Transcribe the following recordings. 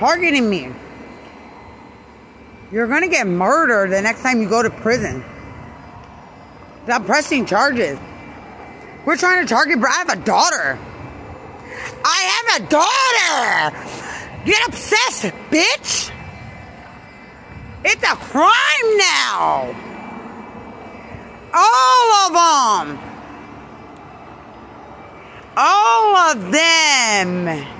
targeting me. You're gonna get murdered the next time you go to prison. Stop pressing charges. We're trying to target, I have a daughter. I have a daughter. Get obsessed, bitch. It's a crime now. All of them. All of them.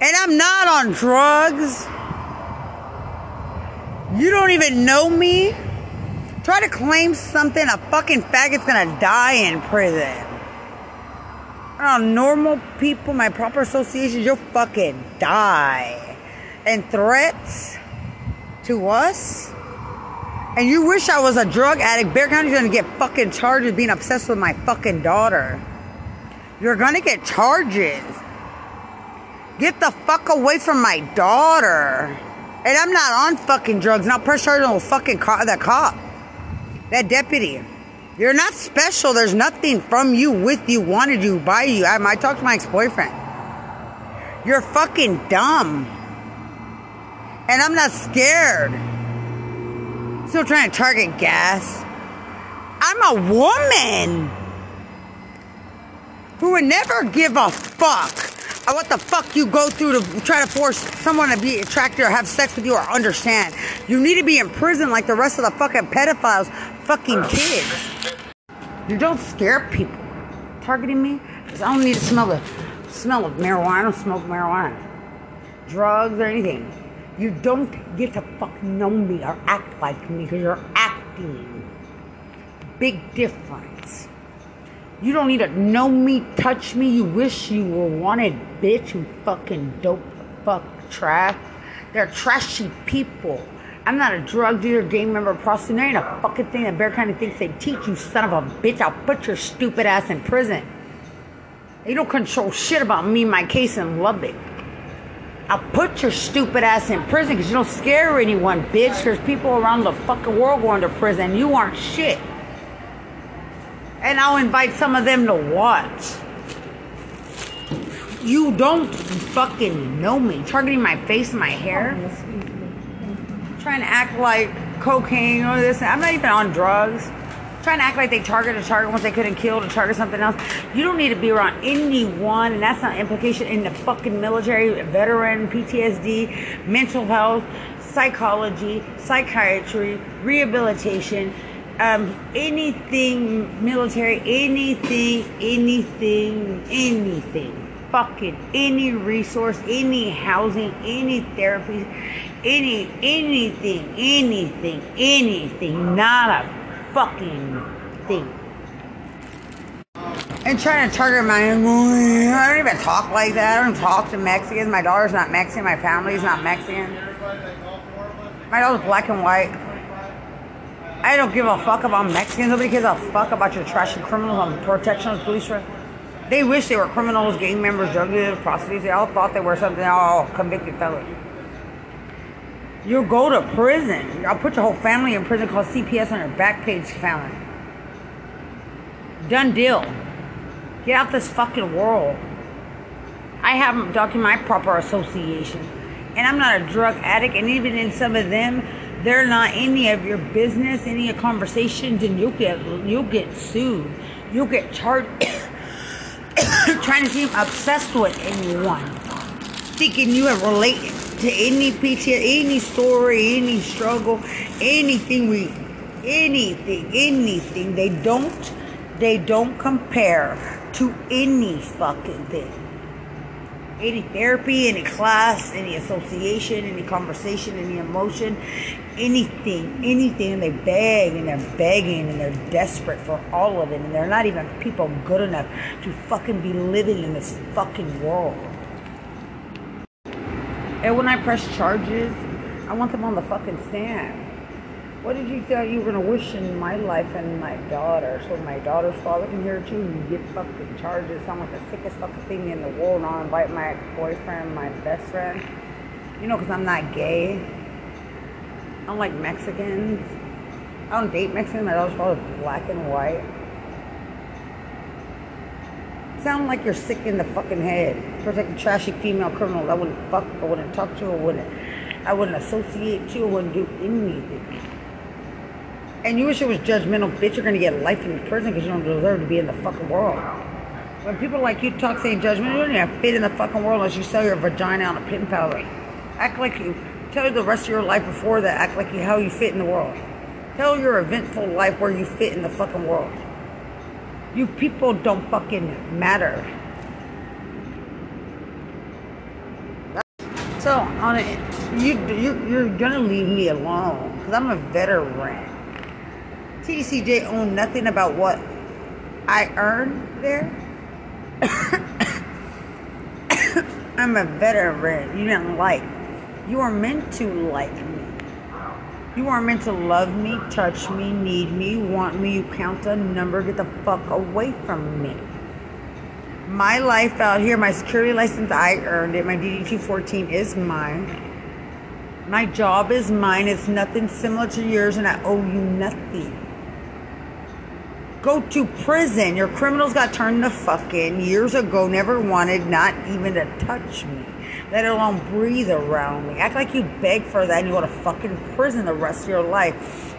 And I'm not on drugs. You don't even know me. Try to claim something, a fucking faggot's gonna die in prison. Oh, normal people, my proper associations, you'll fucking die. And threats to us? And you wish I was a drug addict. Bexar County's gonna get fucking charged with being obsessed with my fucking daughter. You're gonna get charges. Get the fuck away from my daughter. And I'm not on fucking drugs. Not press charge on fucking co- that cop. That deputy. You're not special. There's nothing from you, with you, wanted you, by you. I, I talked to my ex-boyfriend. You're fucking dumb. And I'm not scared. Still trying to target gas. I'm a woman who would never give a fuck what the fuck you go through to try to force someone to be attracted or have sex with you or understand. You need to be in prison like the rest of the fucking pedophiles, fucking kids. You don't scare people. Targeting me? Because I don't need to smell the smell of marijuana. I don't smoke marijuana. Drugs or anything. You don't get to fucking know me or act like me because you're acting. Big difference. You don't need to know me, touch me. You wish you were wanted, bitch. You fucking dope, fuck trash. They're trashy people. I'm not a drug dealer, gang member, prostitute. Ain't a fucking thing that Bexar County thinks they teach you, son of a bitch. I'll put your stupid ass in prison. You don't control shit about me, my case in Lubbock. I'll put your stupid ass in prison because you don't scare anyone, bitch. There's people around the fucking world going to prison. You aren't shit. And I'll invite some of them to watch. You don't fucking know me. Targeting my face and my hair. Trying to act like cocaine or this. I'm not even on drugs. Trying to act like they target a target once they couldn't kill to target something else. You don't need to be around anyone, and that's not implication in the fucking military, veteran, PTSD, mental health, psychology, psychiatry, rehabilitation, um, anything military, anything, anything, anything. Fucking any resource, any housing, any therapy, any, anything, anything, anything. Not a fucking thing. And trying to target my, own. I don't even talk like that. I don't talk to Mexicans. My daughter's not Mexican. My family's not Mexican. My daughter's black and white. I don't give a fuck about Mexicans. Nobody gives a fuck about your trashy criminals on protection of police. They wish they were criminals, gang members, drug dealers, prostitutes. They all thought they were something. All convicted felons. You'll go to prison. I'll put your whole family in prison called CPS on your back page felon. Done deal. Get out this fucking world. I haven't documented my proper association. And I'm not a drug addict, and even in some of them, they're not any of your business, any of your conversations, and you'll get you'll get sued. You'll get charged trying to seem obsessed with anyone. Thinking you are related to any PT, any story, any struggle, anything we anything, anything. They don't they don't compare to any fucking thing any therapy, any class, any association, any conversation, any emotion, anything, anything, and they beg and they're begging and they're desperate for all of it, and they're not even people good enough to fucking be living in this fucking world. And when I press charges, I want them on the fucking stand. What did you thought you were gonna wish in my life and my daughter? So my daughter's father can hear too. You get fucking charges. I'm like the sickest fucking thing in the world. And I'll invite my boyfriend, my best friend. You know, because I'm not gay. I don't like Mexicans. I don't date Mexicans. My daughter's father's black and white. Sound like you're sick in the fucking head. Protect a trashy female criminal. I wouldn't fuck. I wouldn't talk to. I wouldn't. I wouldn't associate you. I wouldn't do anything. And you wish it was judgmental, bitch. You're gonna get life in prison because you don't deserve to be in the fucking world. When people like you talk saying judgment, you don't even fit in the fucking world unless you sell your vagina on a pin powder. Act like you. Tell the rest of your life before that. Act like you how you fit in the world. Tell your eventful life where you fit in the fucking world. You people don't fucking matter. So on it, you you you're gonna leave me alone because I'm a veteran. TDCJ owned nothing about what I earned there. I'm a veteran. You didn't like. You are meant to like me. You are meant to love me, touch me, need me, want me. You count a number, get the fuck away from me. My life out here, my security license, I earned it. My DD 214 is mine. My job is mine. It's nothing similar to yours, and I owe you nothing. Go to prison. Your criminals got turned to fucking years ago, never wanted not even to touch me let alone breathe around me. Act like you beg for that and you go to fucking prison the rest of your life.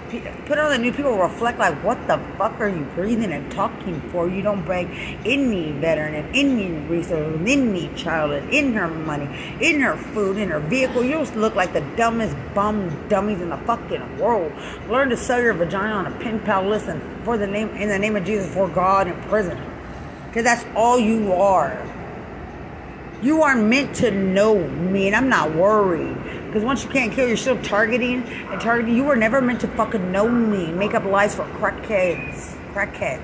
Put on the new people reflect like, what the fuck are you breathing and talking for? You don't beg any veteran and any resource, any child, and in her money, in her food, in her vehicle. You just look like the dumbest bum dummies in the fucking world. Learn to sell your vagina on a pen pal list and for the name in the name of Jesus for God in prison. Because that's all you are. You are meant to know me, and I'm not worried. Because once you can't kill, you're still targeting and targeting. You were never meant to fucking know me. Make up lies for crackheads. Crackhead.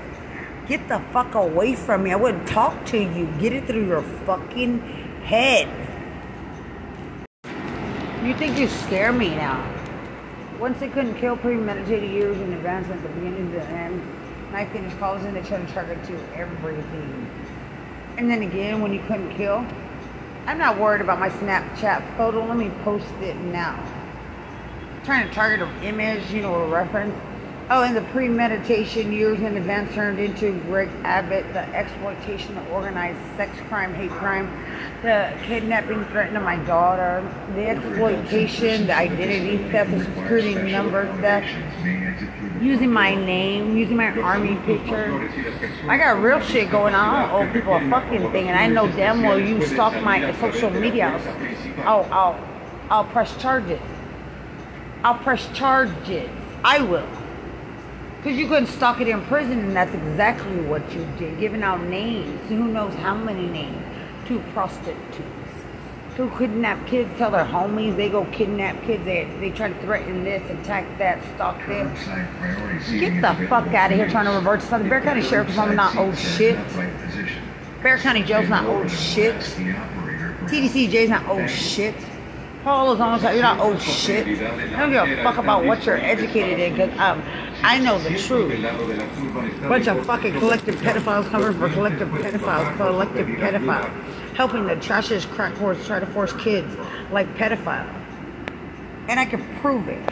Get the fuck away from me. I wouldn't talk to you. Get it through your fucking head. You think you scare me now. Once they couldn't kill premeditated years in advance at the beginning to the end, I finished calls and they tried to target you everything. And then again, when you couldn't kill, I'm not worried about my Snapchat photo. Let me post it now. I'm trying to target an image, you know, a reference. Oh, and the premeditation years in advance turned into Greg Abbott, the exploitation, the organized sex crime, hate crime, the kidnapping, threatening my daughter, the exploitation, the identity theft, the security number theft, using my name, using my army picture. I got real shit going on. Owe people fucking thing, and I know damn well you stalk my social media. I'll, I'll, I'll press charges. I'll press charges. I will. Because you couldn't stalk it in prison, and that's exactly what you did. Giving out names. Who knows how many names? To prostitutes. To kidnap kids, tell their homies they go kidnap kids. They, they try to threaten this, attack that, stalk this. Get the fuck out of here trying to revert to something. Bexar County Sheriff's Department not old shit. Bexar County Jail's not old shit. TDCJ's not old shit. Paul Lozano's you're not old shit. I don't give a fuck about what you're educated in because um, I know the truth. Bunch of fucking collective pedophiles covering for collective pedophiles, collective pedophiles. Helping the trashiest crack whores try to force kids like pedophiles. And I can prove it.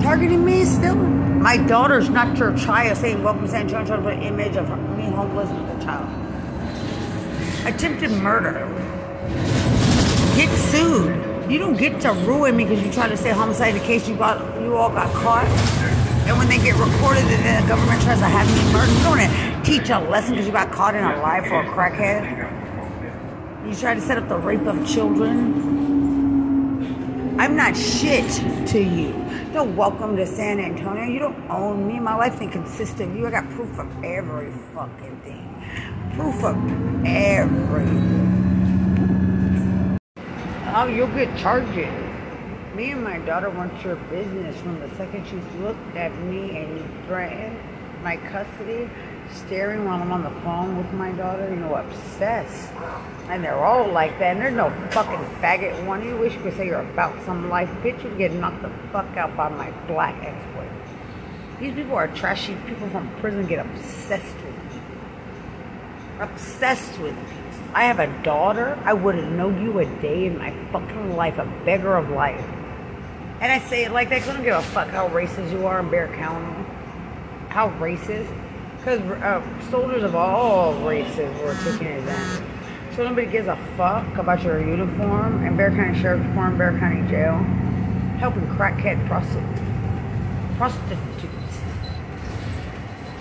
Targeting me still? My daughter's not your child saying welcome San trying to an image of me homeless with a child. Attempted murder get sued. You don't get to ruin me because you try to say homicide in case you got you all got caught. And when they get recorded the government tries to have me murdered, you don't teach a lesson because you got caught in a lie for a crackhead. You try to set up the rape of children. I'm not shit to you. You're welcome to San Antonio. You don't own me. My life ain't consist of you. I got proof of every fucking thing. Proof of everything. Oh, you'll get charges. Me and my daughter want your business from the second she looked at me and you threatened my custody, staring while I'm on the phone with my daughter, you know, obsessed. And they're all like that. And there's no fucking faggot one. You wish you could say you're about some life. Bitch, you get knocked the fuck out by my black ex-boyfriend. These people are trashy. People from prison get obsessed with me. Obsessed with me. I have a daughter. I wouldn't know you a day in my fucking life, a beggar of life. And I say it like that because I don't give a fuck how racist you are in Bexar County. How racist? Because uh, soldiers of all races were taking then. So nobody gives a fuck about your uniform and Bexar County Sheriff's Department, Bexar County Jail, helping crackhead prostitutes. Prostitutes.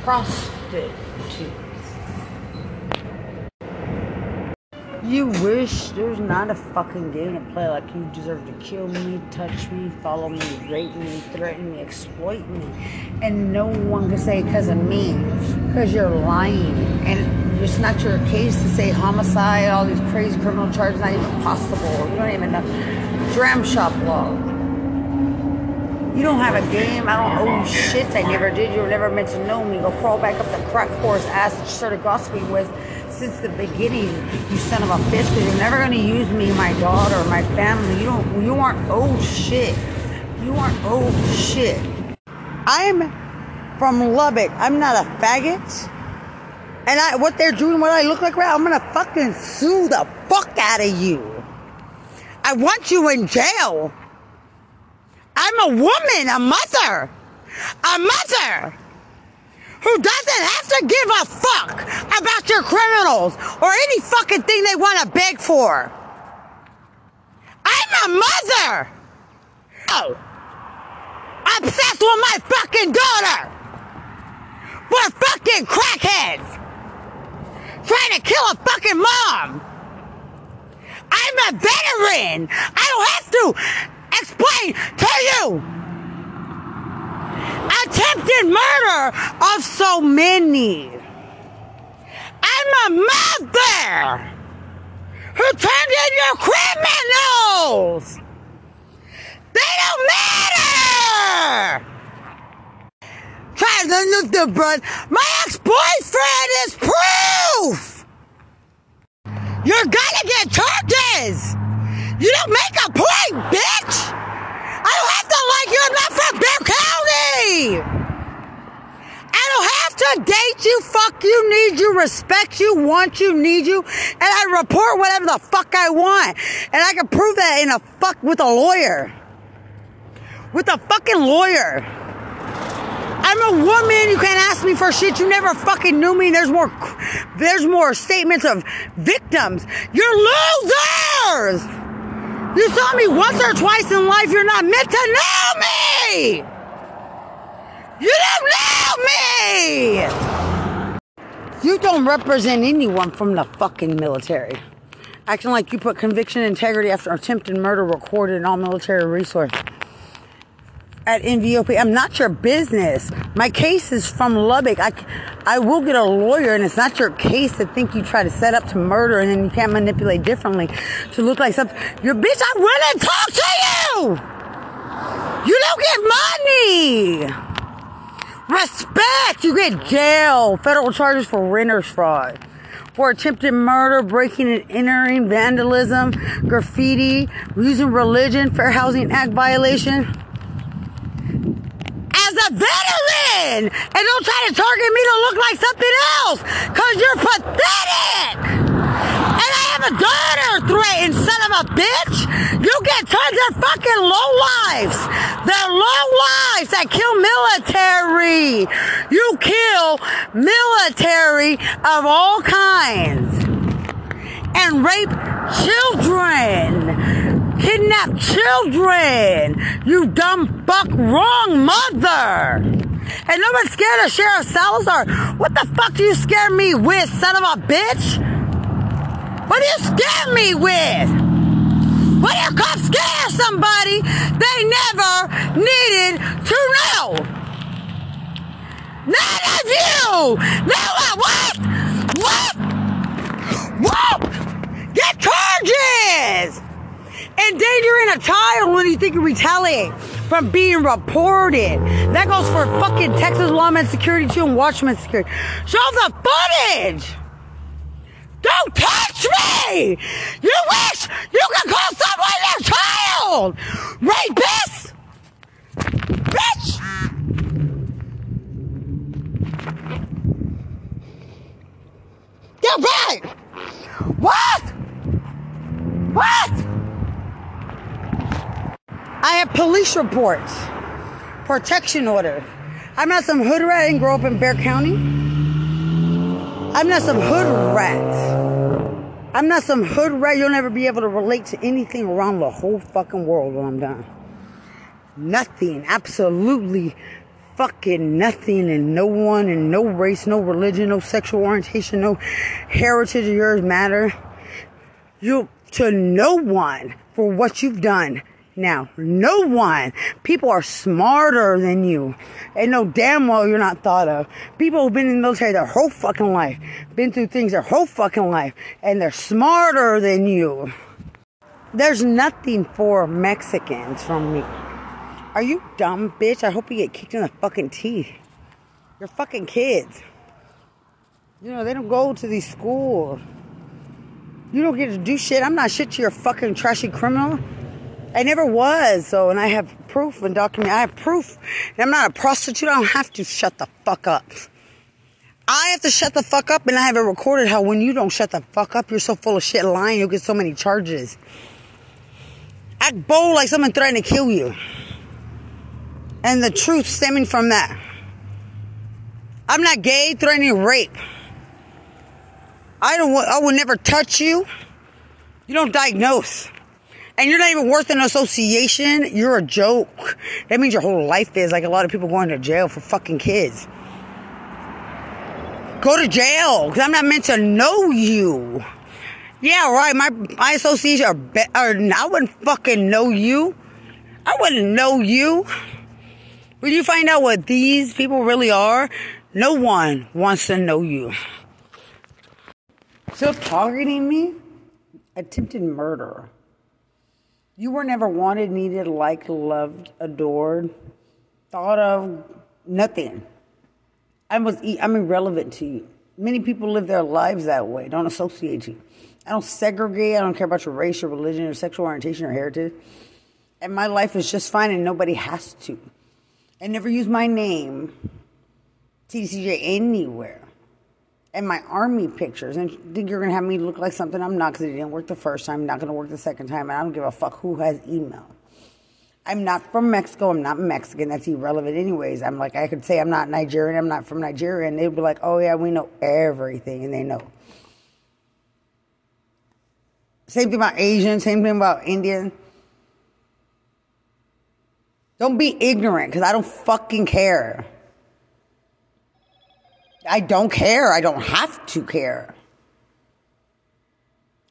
Prostitutes. You wish there's not a fucking game to play like you deserve to kill me, touch me, follow me, rape me, threaten me, exploit me. And no one can say because of me, because you're lying. And it's not your case to say homicide, all these crazy criminal charges, not even possible. You don't even know. Dram shop law. You don't have a game. I don't owe you shit. I never did. You were never meant to know me. Go crawl back up the crack horse ass that you started gossiping with since the beginning, you son of a bitch, because you're never gonna use me, my daughter, my family. You don't you aren't old shit. You aren't old shit. I'm from Lubbock. I'm not a faggot. And I what they're doing, what I look like right, I'm gonna fucking sue the fuck out of you. I want you in jail. I'm a woman, a mother. A mother who doesn't have to give a fuck about your criminals or any fucking thing they want to beg for. I'm a mother. Oh, obsessed with my fucking daughter. We're fucking crackheads. Trying to kill a fucking mom. I'm a veteran. I don't have to explain to you attempted murder of so many. I'm a mother who turned in your criminals. They don't matter. Try to look the blood. My ex-boyfriend is proof. You're gonna get charges. You don't make a point, bitch. I don't have to like you. I'm not from Bexar County. I don't have to date you, fuck you, need you, respect you, want you, need you, and I report whatever the fuck I want. And I can prove that in a fuck with a lawyer. With a fucking lawyer. I'm a woman. You can't ask me for shit. You never fucking knew me. There's more, there's more statements of victims. You're losers. You saw me once or twice in life. You're not meant to know me. You don't know me! You don't represent anyone from the fucking military. Acting like you put conviction integrity after attempted murder recorded in all military resource. At NVOP, I'm not your business. My case is from Lubbock. I, I will get a lawyer, and it's not your case to think you try to set up to murder and then you can't manipulate differently to look like something. Your bitch, I to talk to you! You don't get money! Respect! You get jail. Federal charges for renter's fraud. For attempted murder, breaking and entering, vandalism, graffiti, using religion, Fair Housing Act violation. As a veteran! And don't try to target me to look like something else! Cause you're pathetic! And I have a daughter threatened, son of a bitch! You get tons of fucking low lives! They're low lives that kill military! You kill military of all kinds! And rape children! Kidnap children! You dumb fuck wrong mother! And nobody's scared of Sheriff Salazar. What the fuck do you scare me with, son of a bitch? What do you scare me with? When you come scare somebody they never needed to know. None of you know? What? Endangering a child when you think you retaliate from being reported. That goes for fucking Texas Lawman Security too and Watchman Security. Show the footage! Don't touch me! You wish you could call someone your child! Rapist! Bitch! Get right! What? What? I have police reports. Protection order. I'm not some hood rat and grow up in Bexar County. I'm not some hood rat. I'm not some hood rat. You'll never be able to relate to anything around the whole fucking world when I'm done. Nothing. Absolutely fucking nothing and no one and no race, no religion, no sexual orientation, no heritage of yours matter. You to no one for what you've done. Now, no one. People are smarter than you. And know damn well you're not thought of. People who've been in the military their whole fucking life, been through things their whole fucking life, and they're smarter than you. There's nothing for Mexicans from me. Are you dumb, bitch? I hope you get kicked in the fucking teeth. You're fucking kids. You know, they don't go to these schools. You don't get to do shit. I'm not shit to your fucking trashy criminal. I never was, so, and I have proof and document. I have proof. And I'm not a prostitute. I don't have to shut the fuck up. I have to shut the fuck up, and I have it recorded how when you don't shut the fuck up, you're so full of shit lying, you'll get so many charges. Act bold like someone threatened to kill you and the truth stemming from that. I'm not gay, threatening rape. I don't. I will never touch you. You don't diagnose, and you're not even worth an association. You're a joke. That means your whole life is like a lot of people going to jail for fucking kids. Go to jail because I'm not meant to know you. Yeah, right. My my association are, are I wouldn't fucking know you. I wouldn't know you. When you find out what these people really are, no one wants to know you. Still targeting me? Attempted murder. You were never wanted, needed, liked, loved, adored, thought of, nothing. I was I'm irrelevant to you. Many people live their lives that way. Don't associate you. I don't segregate. I don't care about your race, your religion, or sexual orientation, or heritage. And my life is just fine, and nobody has to I never use my name, TDCJ, anywhere. And my army pictures, and think you're gonna have me look like something I'm not because it didn't work the first time, not gonna work the second time, and I don't give a fuck who has email. I'm not from Mexico. I'm not Mexican. That's irrelevant, anyways. I'm like, I could say I'm not Nigerian. I'm not from Nigeria. And they'd be like, oh, yeah, we know everything. And they know. Same thing about Asian. Same thing about Indian. Don't be ignorant because I don't fucking care. I don't care. I don't have to care.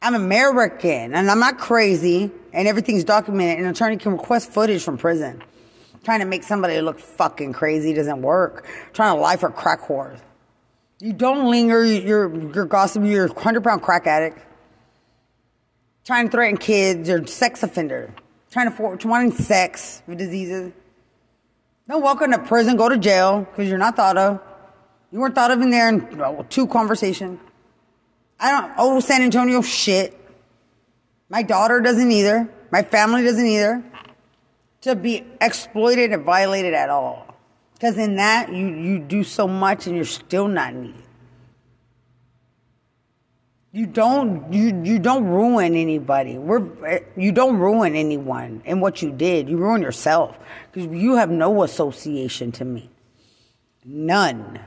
I'm American and I'm not crazy and everything's documented. An attorney can request footage from prison. Trying to make somebody look fucking crazy doesn't work. Trying to lie for crack whores. You don't linger, you're, you're gossiping, you're a 100 pound crack addict. Trying to threaten kids, you're a sex offender trying to forge wanting sex with diseases. Don't walk into prison, go to jail because you're not thought of. You weren't thought of in there in well, two conversations. I don't owe San Antonio shit. My daughter doesn't either. My family doesn't either. To be exploited and violated at all. Because in that, you, you do so much and you're still not needed. You don't you you don't ruin anybody. We're you don't ruin anyone in what you did. You ruin yourself because you have no association to me. None.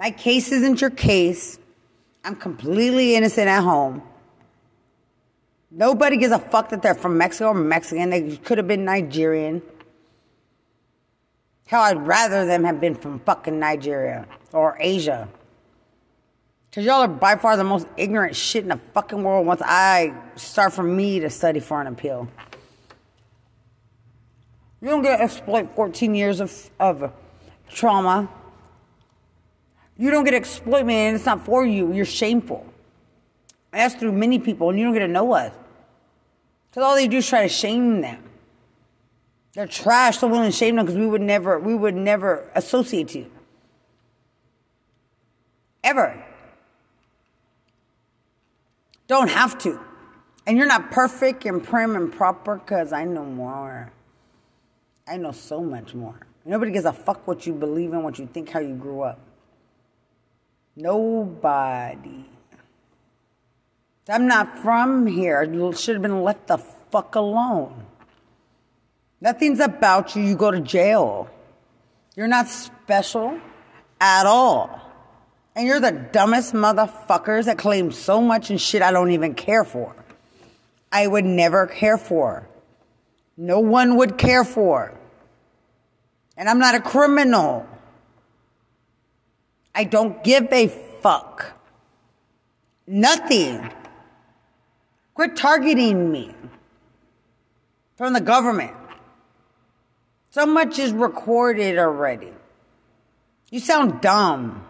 My case isn't your case. I'm completely innocent at home. Nobody gives a fuck that they're from Mexico or Mexican. They could have been Nigerian. Hell, I'd rather them have been from fucking Nigeria or Asia. Because y'all are by far the most ignorant shit in the fucking world once I start for me to study for an appeal. You don't get to exploit 14 years of, of trauma. You don't get to exploit me and it's not for you. You're shameful. That's through many people and you don't get to know us. Because all they do is try to shame them. They're trash, so willing to shame them because we would never, we would never associate you. Ever. Don't have to. And you're not perfect and prim and proper because I know more. I know so much more. Nobody gives a fuck what you believe in, what you think, how you grew up. Nobody. I'm not from here. You should have been left the fuck alone. Nothing's about you. You go to jail. You're not special at all. And you're the dumbest motherfuckers that claim so much and shit I don't even care for. I would never care for. No one would care for. And I'm not a criminal. I don't give a fuck. Nothing. Quit targeting me from the government. So much is recorded already. You sound dumb.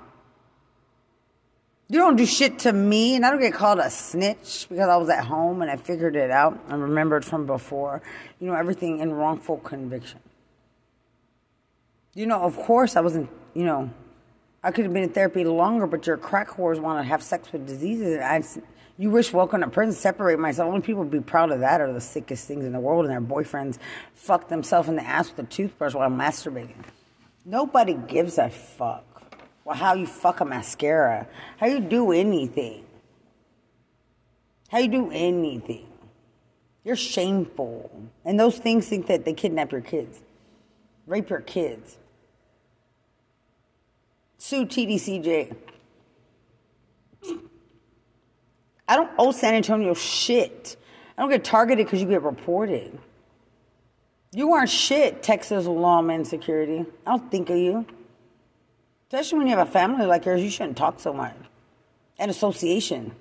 You don't do shit to me, and I don't get called a snitch because I was at home and I figured it out and remembered from before. You know, everything in wrongful conviction. You know, of course, I wasn't, you know, I could have been in therapy longer, but your crack whores want to have sex with diseases. I, you wish welcome to prison, separate myself. Only people would be proud of that are the sickest things in the world, and their boyfriends fuck themselves in the ass with a toothbrush while masturbating. Nobody gives a fuck. Well, how you fuck a mascara, how you do anything, how you do anything. You're shameful. And those things think that they kidnap your kids, rape your kids. Sue TDCJ. I don't owe San Antonio shit. I don't get targeted because you get reported. You aren't shit, Texas lawman security. I don't think of you. Especially when you have a family like yours, you shouldn't talk so much. An association.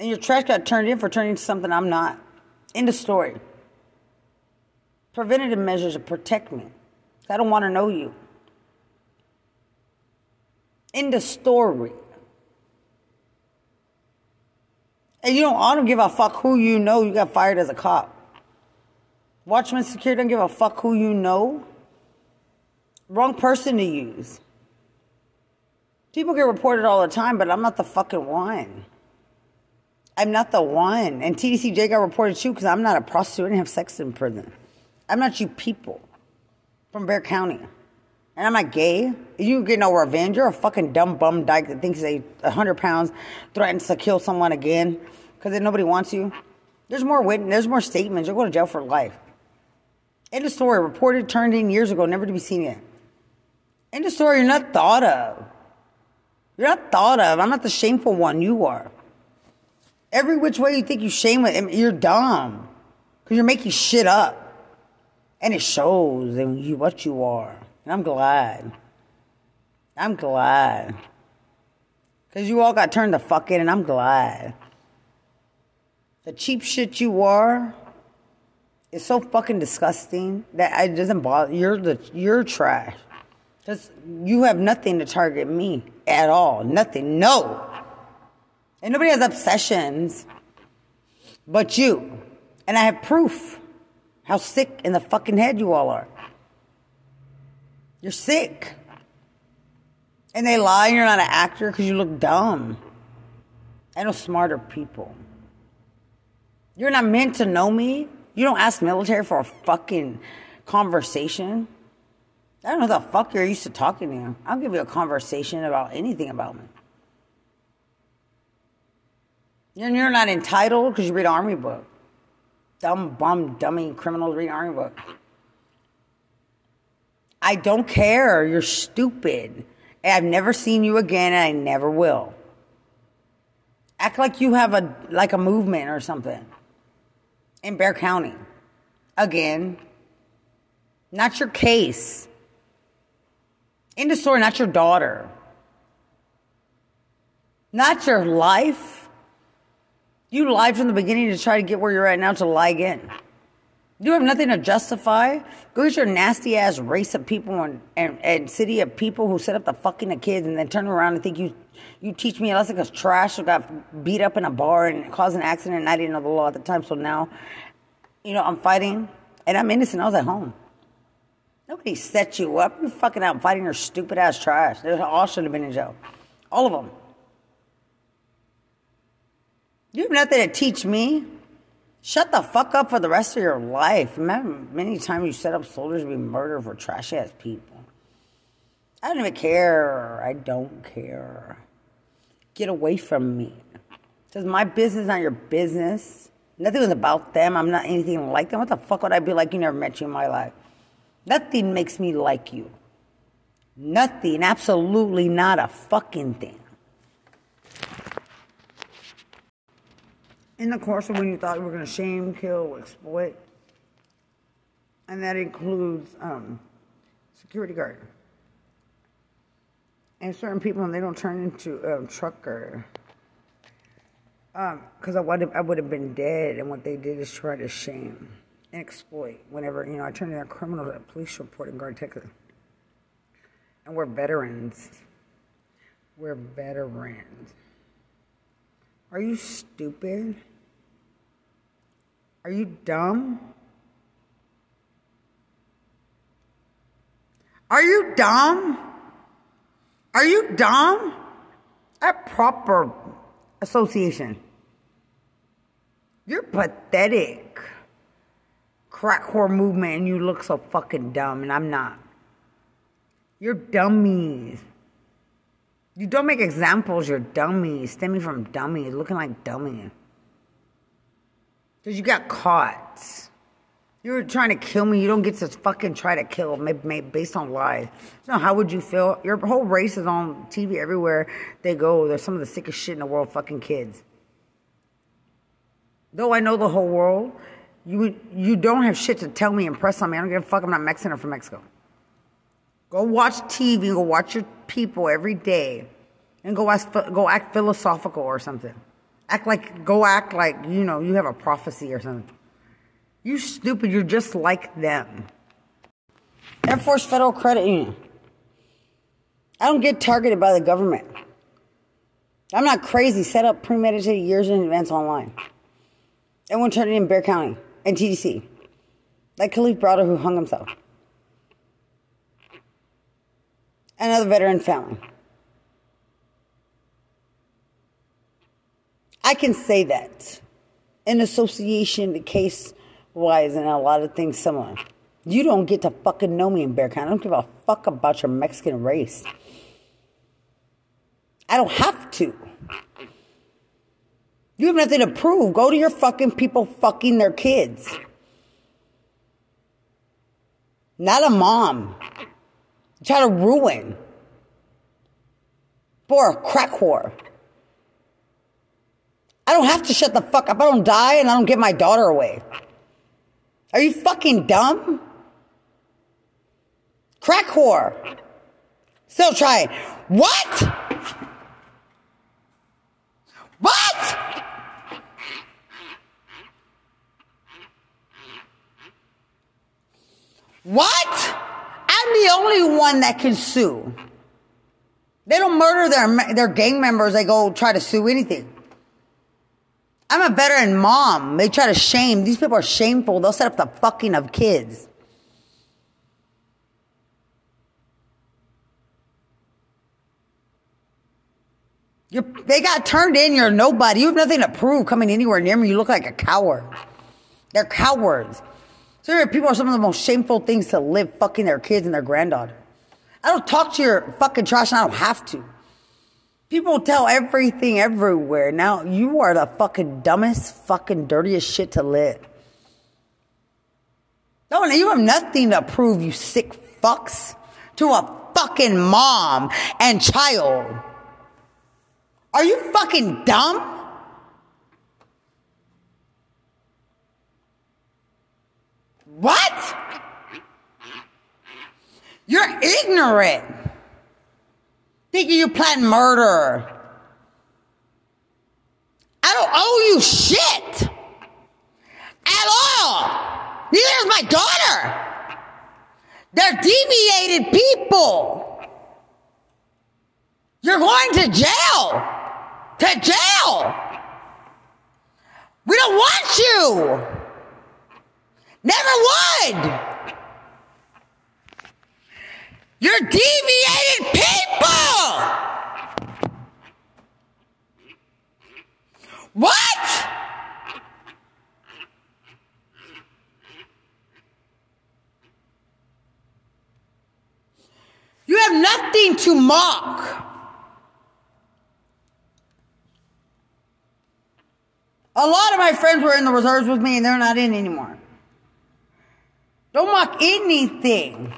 And your trash got turned in for turning into something I'm not. End of story. Preventative measures to protect me. I don't want to know you. End the story. And you don't, I don't give a fuck who you know. You got fired as a cop. Watchman security don't give a fuck who you know. Wrong person to use. People get reported all the time, but I'm not the fucking one. I'm not the one. And TDCJ got reported too because I'm not a prostitute. I didn't have sex in prison. I'm not you people from Bexar County. And I'm not gay. You get no revenge. You're a fucking dumb bum dyke that thinks they 100 pounds threatens to kill someone again because then nobody wants you. There's more witness. There's more statements. You'll go to jail for life. End of story. Reported, turned in years ago, never to be seen again. End of story, you're not thought of. You're not thought of. I'm not the shameful one. You are. Every which way you think you shame it, you're dumb. Because you're making shit up. And it shows in you what you are. I'm glad. I'm glad. Because you all got turned the fuck in, and I'm glad. The cheap shit you are is so fucking disgusting that it doesn't bother. You're the you're trash. Because you have nothing to target me at all. Nothing. No. And nobody has obsessions but you. And I have proof how sick in the fucking head you all are. You're sick. And they lie and you're not an actor because you look dumb. I know smarter people. You're not meant to know me. You don't ask military for a fucking conversation. I don't know the fuck you're used to talking to. I'll give you a conversation about anything about me. And you're not entitled because you read an army book. Dumb, bum, dummy criminals read an army book. I don't care. You're stupid. I've never seen you again and I never will. Act like you have a like a movement or something in Bexar County. Again, not your case. In the story, not your daughter. Not your life. You lied from the beginning to try to get where you're at now to lie again. You have nothing to justify. Go get your nasty ass race of people and, and, and, city of people who set up the fucking kids and then turn around and think you you teach me a lesson because trash got beat up in a bar and caused an accident and I didn't know the law at the time. So now, you know, I'm fighting and I'm innocent. I was at home. Nobody set you up. You're fucking out fighting your stupid ass trash. They all should have been in jail. All of them. You have nothing to teach me. Shut the fuck up for the rest of your life. Remember, many times you set up soldiers to be murdered for trash ass people. I don't even care. I don't care. Get away from me. Because my business not your business. Nothing was about them. I'm not anything like them. What the fuck would I be like? You never met you in my life. Nothing makes me like you. Nothing, absolutely not a fucking thing. In the course of when you thought you were going to shame, kill, exploit, and that includes um, security guard. And certain people, and they don't turn into a trucker, because um, I would have I would have been dead, and what they did is try to shame and exploit. Whenever you know, I turned in a criminal at police report in Guard, Texas, and we're veterans. We're veterans. Are you stupid? Are you dumb? Are you dumb? Are you dumb? A proper association. You're pathetic. Crack whore movement and you look so fucking dumb and I'm not. You're dummies. You don't make examples, you're dummies. Stemming from dummies, looking like dummies. Because you got caught. You were trying to kill me. You don't get to fucking try to kill me based on lies. So how would you feel? Your whole race is on TV everywhere they go. They're some of the sickest shit in the world. Fucking kids. Though I know the whole world, you you don't have shit to tell me, impress on me. I don't give a fuck. I'm not Mexican or from Mexico. Go watch TV. Go watch your people every day, and go ask, go act philosophical or something. Act like, go act like, you know, you have a prophecy or something. You stupid, you're just like them. Air Force Federal Credit Union. I don't get targeted by the government. I'm not crazy. Set up premeditated years in advance online. Everyone turned it in Bexar County and TDC. Like Kalief Browder who hung himself. Another veteran family. I can say that in association, the case wise, and a lot of things similar. You don't get to fucking know me in Bexar County. I don't give a fuck about your Mexican race. I don't have to. You have nothing to prove. Go to your fucking people fucking their kids. Not a mom. Try to ruin. For a crack whore. I don't have to shut the fuck up. I don't die and I don't get my daughter away. Are you fucking dumb? Crack whore. Still trying. What? What? What? I'm the only one that can sue. They don't murder their, their gang members. They go try to sue anything. I'm a veteran mom. They try to shame. These people are shameful. They'll set up the fucking of kids. You're, they got turned in. You're nobody. You have nothing to prove coming anywhere near me. You look like a coward. They're cowards. So people are some of the most shameful things to live fucking their kids and their granddaughter. I don't talk to your fucking trash and I don't have to. People tell everything everywhere. Now you are the fucking dumbest, fucking dirtiest shit to live. No, you have nothing to prove, you sick fucks, to a fucking mom and child. Are you fucking dumb? What? You're ignorant thinking you plan murder. I don't owe you shit at all. Neither is my daughter. They're deviated people. You're going to jail. To jail. We don't want you. Never would. You're deviated people! What? You have nothing to mock. A lot of my friends were in the reserves with me and they're not in anymore. Don't mock anything.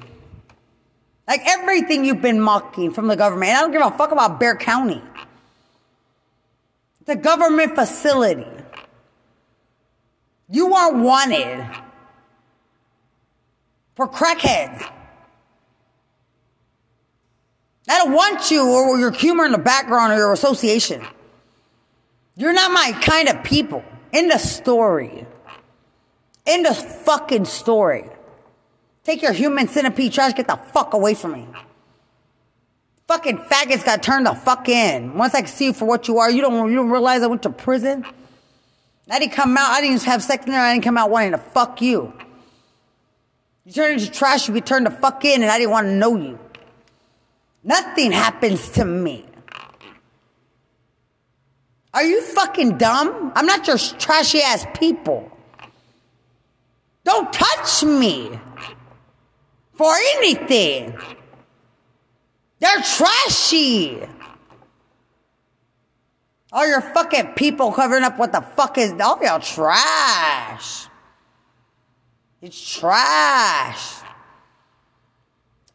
Like everything you've been mocking from the government. And I don't give a fuck about Bexar County. It's a government facility. You are wanted for crackheads. I don't want you or your humor in the background or your association. You're not my kind of people. In the story. In the fucking story. Take your human centipede trash, get the fuck away from me. Fucking faggots got turned the fuck in. Once I can see you for what you are, you don't you don't realize I went to prison? I didn't come out, I didn't have sex in there, I didn't come out wanting to fuck you. You turn into trash, you get turned the fuck in, and I didn't want to know you. Nothing happens to me. Are you fucking dumb? I'm not your trashy ass people. Don't touch me for anything. They're trashy. All your fucking people covering up what the fuck is all y'all trash. It's trash.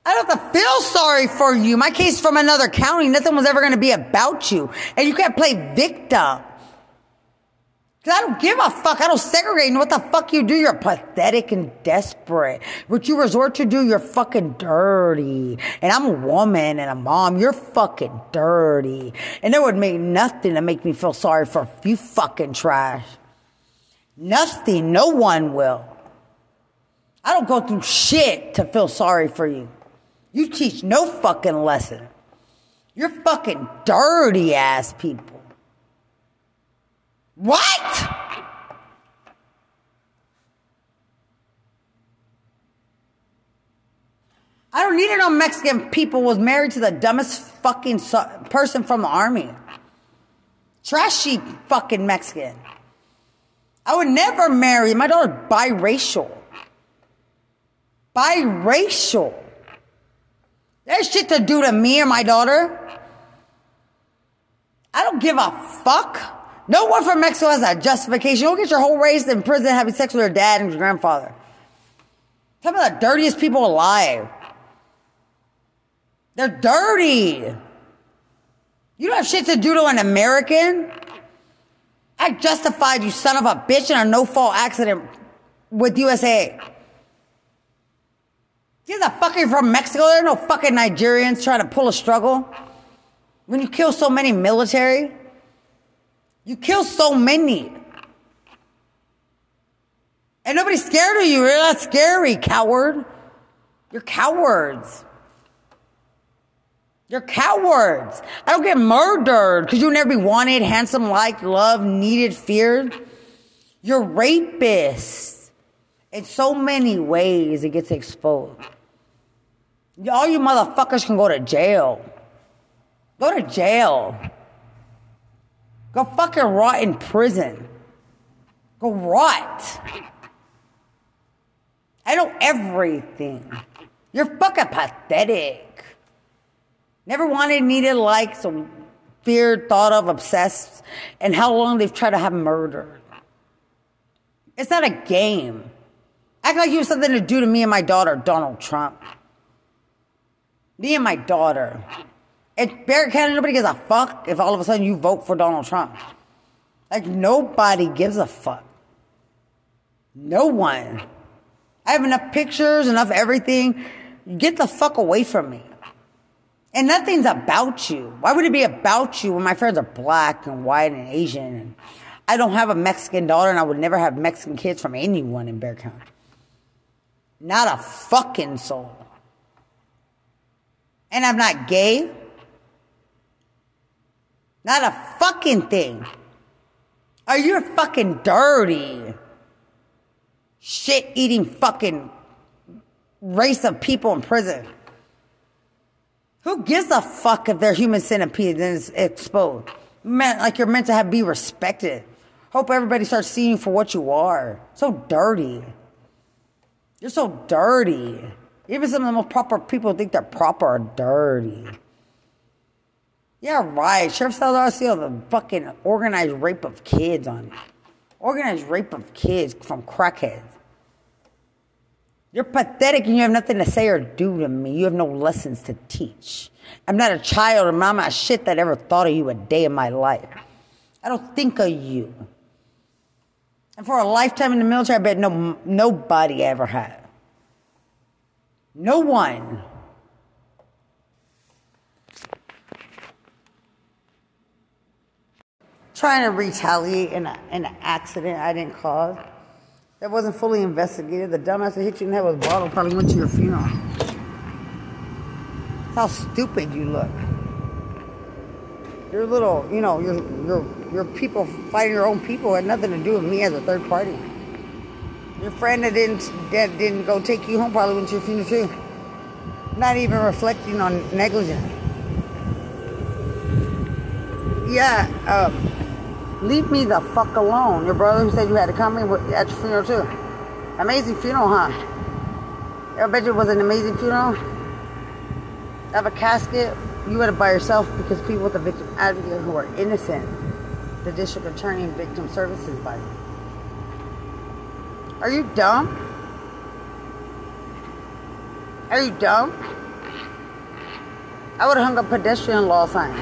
I don't have to feel sorry for you. My case from another county, nothing was ever going to be about you. And you can't play victim. Because I don't give a fuck. I don't segregate. And what the fuck you do? You're pathetic and desperate. What you resort to do, you're fucking dirty. And I'm a woman and a mom. You're fucking dirty. And it would make nothing to make me feel sorry for you fucking trash. Nothing. No one will. I don't go through shit to feel sorry for you. You teach no fucking lesson. You're fucking dirty ass people. What? I don't need to know Mexican people was married to the dumbest fucking person from the army. Trashy fucking Mexican. I would never marry. My daughter's biracial. Biracial. There's shit to do to me or my daughter. I don't give a fuck. No one from Mexico has a justification. You'll get your whole race in prison having sex with your dad and your grandfather. Some of the dirtiest people alive. They're dirty. You don't have shit to do to an American. I justified you son of a bitch in a no fault accident with USA. Are the fucking from Mexico. There are no fucking Nigerians trying to pull a struggle. When you kill so many military, you kill so many. And nobody's scared of you. You're not scary, coward. You're cowards. You're cowards. I don't get murdered because you'll never be wanted, handsome, liked, loved, needed, feared. You're rapists. In so many ways, it gets exposed. All you motherfuckers can go to jail. Go to jail. Go fucking rot in prison. Go rot. I know everything. You're fucking pathetic. Never wanted, needed, liked, so feared, thought of, obsessed, and how long they've tried to have murder. It's not a game. Act like you have something to do to me and my daughter, Donald Trump. Me and my daughter. In Bexar County, nobody gives a fuck if all of a sudden you vote for Donald Trump. Like, nobody gives a fuck. No one. I have enough pictures, enough everything. Get the fuck away from me. And nothing's about you. Why would it be about you when my friends are black and white and Asian? And I don't have a Mexican daughter and I would never have Mexican kids from anyone in Bexar County. Not a fucking soul and I'm not gay. Not a fucking thing. Are you a fucking dirty? Shit eating fucking race of people in prison. Who gives a fuck if their human centipede is exposed? Man, like you're meant to have be respected. Hope everybody starts seeing you for what you are. So dirty. You're so dirty. Even some of the most proper people think they're proper or dirty. Yeah, right. Sheriff Salazar see the fucking organized rape of kids on. Organized rape of kids from crackheads. You're pathetic and you have nothing to say or do to me. You have no lessons to teach. I'm not a child and I'm not shit that ever thought of you a day in my life. I don't think of you. And for a lifetime in the military, I bet no, nobody ever had. No one. Trying to retaliate in, a, in an accident I didn't cause. That wasn't fully investigated. The dumbass that hit you in the head with a bottle probably went to your funeral. How stupid you look. Your little, you know, your your your people fighting your own people had nothing to do with me as a third party. Your friend that didn't that didn't go take you home probably went to your funeral too. Not even reflecting on negligence. Yeah, um, leave me the fuck alone. Your brother who said you had to come in at your funeral too. Amazing funeral, huh? I bet it was an amazing funeral. Have a casket. You went by yourself because people with the victim advocate who are innocent, the district attorney and victim services by. Are you dumb? Are you dumb? I would have hung a pedestrian law sign.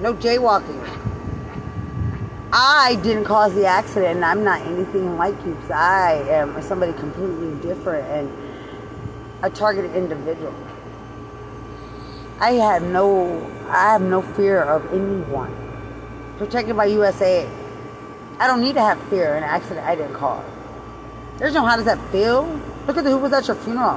No jaywalking. I didn't cause the accident, and I'm not anything like you because I am somebody completely different and a targeted individual. I have no, I have no fear of anyone. Protected by USA. I don't need to have fear in an accident I didn't cause. There's no how does that feel? Look at the, who was at your funeral.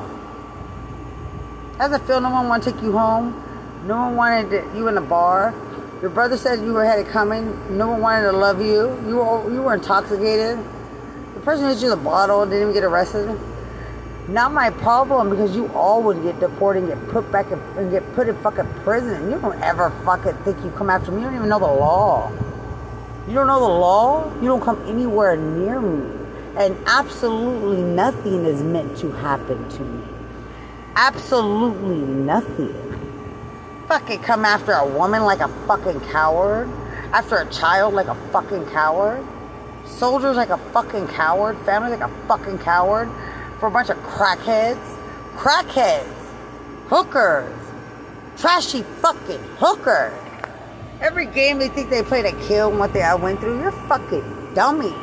How does it feel? No one wanted to take you home. No one wanted you in the bar. Your brother said you had it coming. No one wanted to love you. You were you were intoxicated. The person who hit you the bottle didn't even get arrested. Not my problem because you all would get deported and get put back in, and get put in fucking prison. You don't ever fucking think you come after me. You don't even know the law. You don't know the law. You don't come anywhere near me. And absolutely nothing is meant to happen to me. Absolutely nothing. Fucking come after a woman like a fucking coward. After a child like a fucking coward. Soldiers like a fucking coward. Family like a fucking coward for a bunch of crackheads. Crackheads. Hookers. Trashy fucking hookers. Every game they think they play to kill and what they I went through, you're fucking dummy.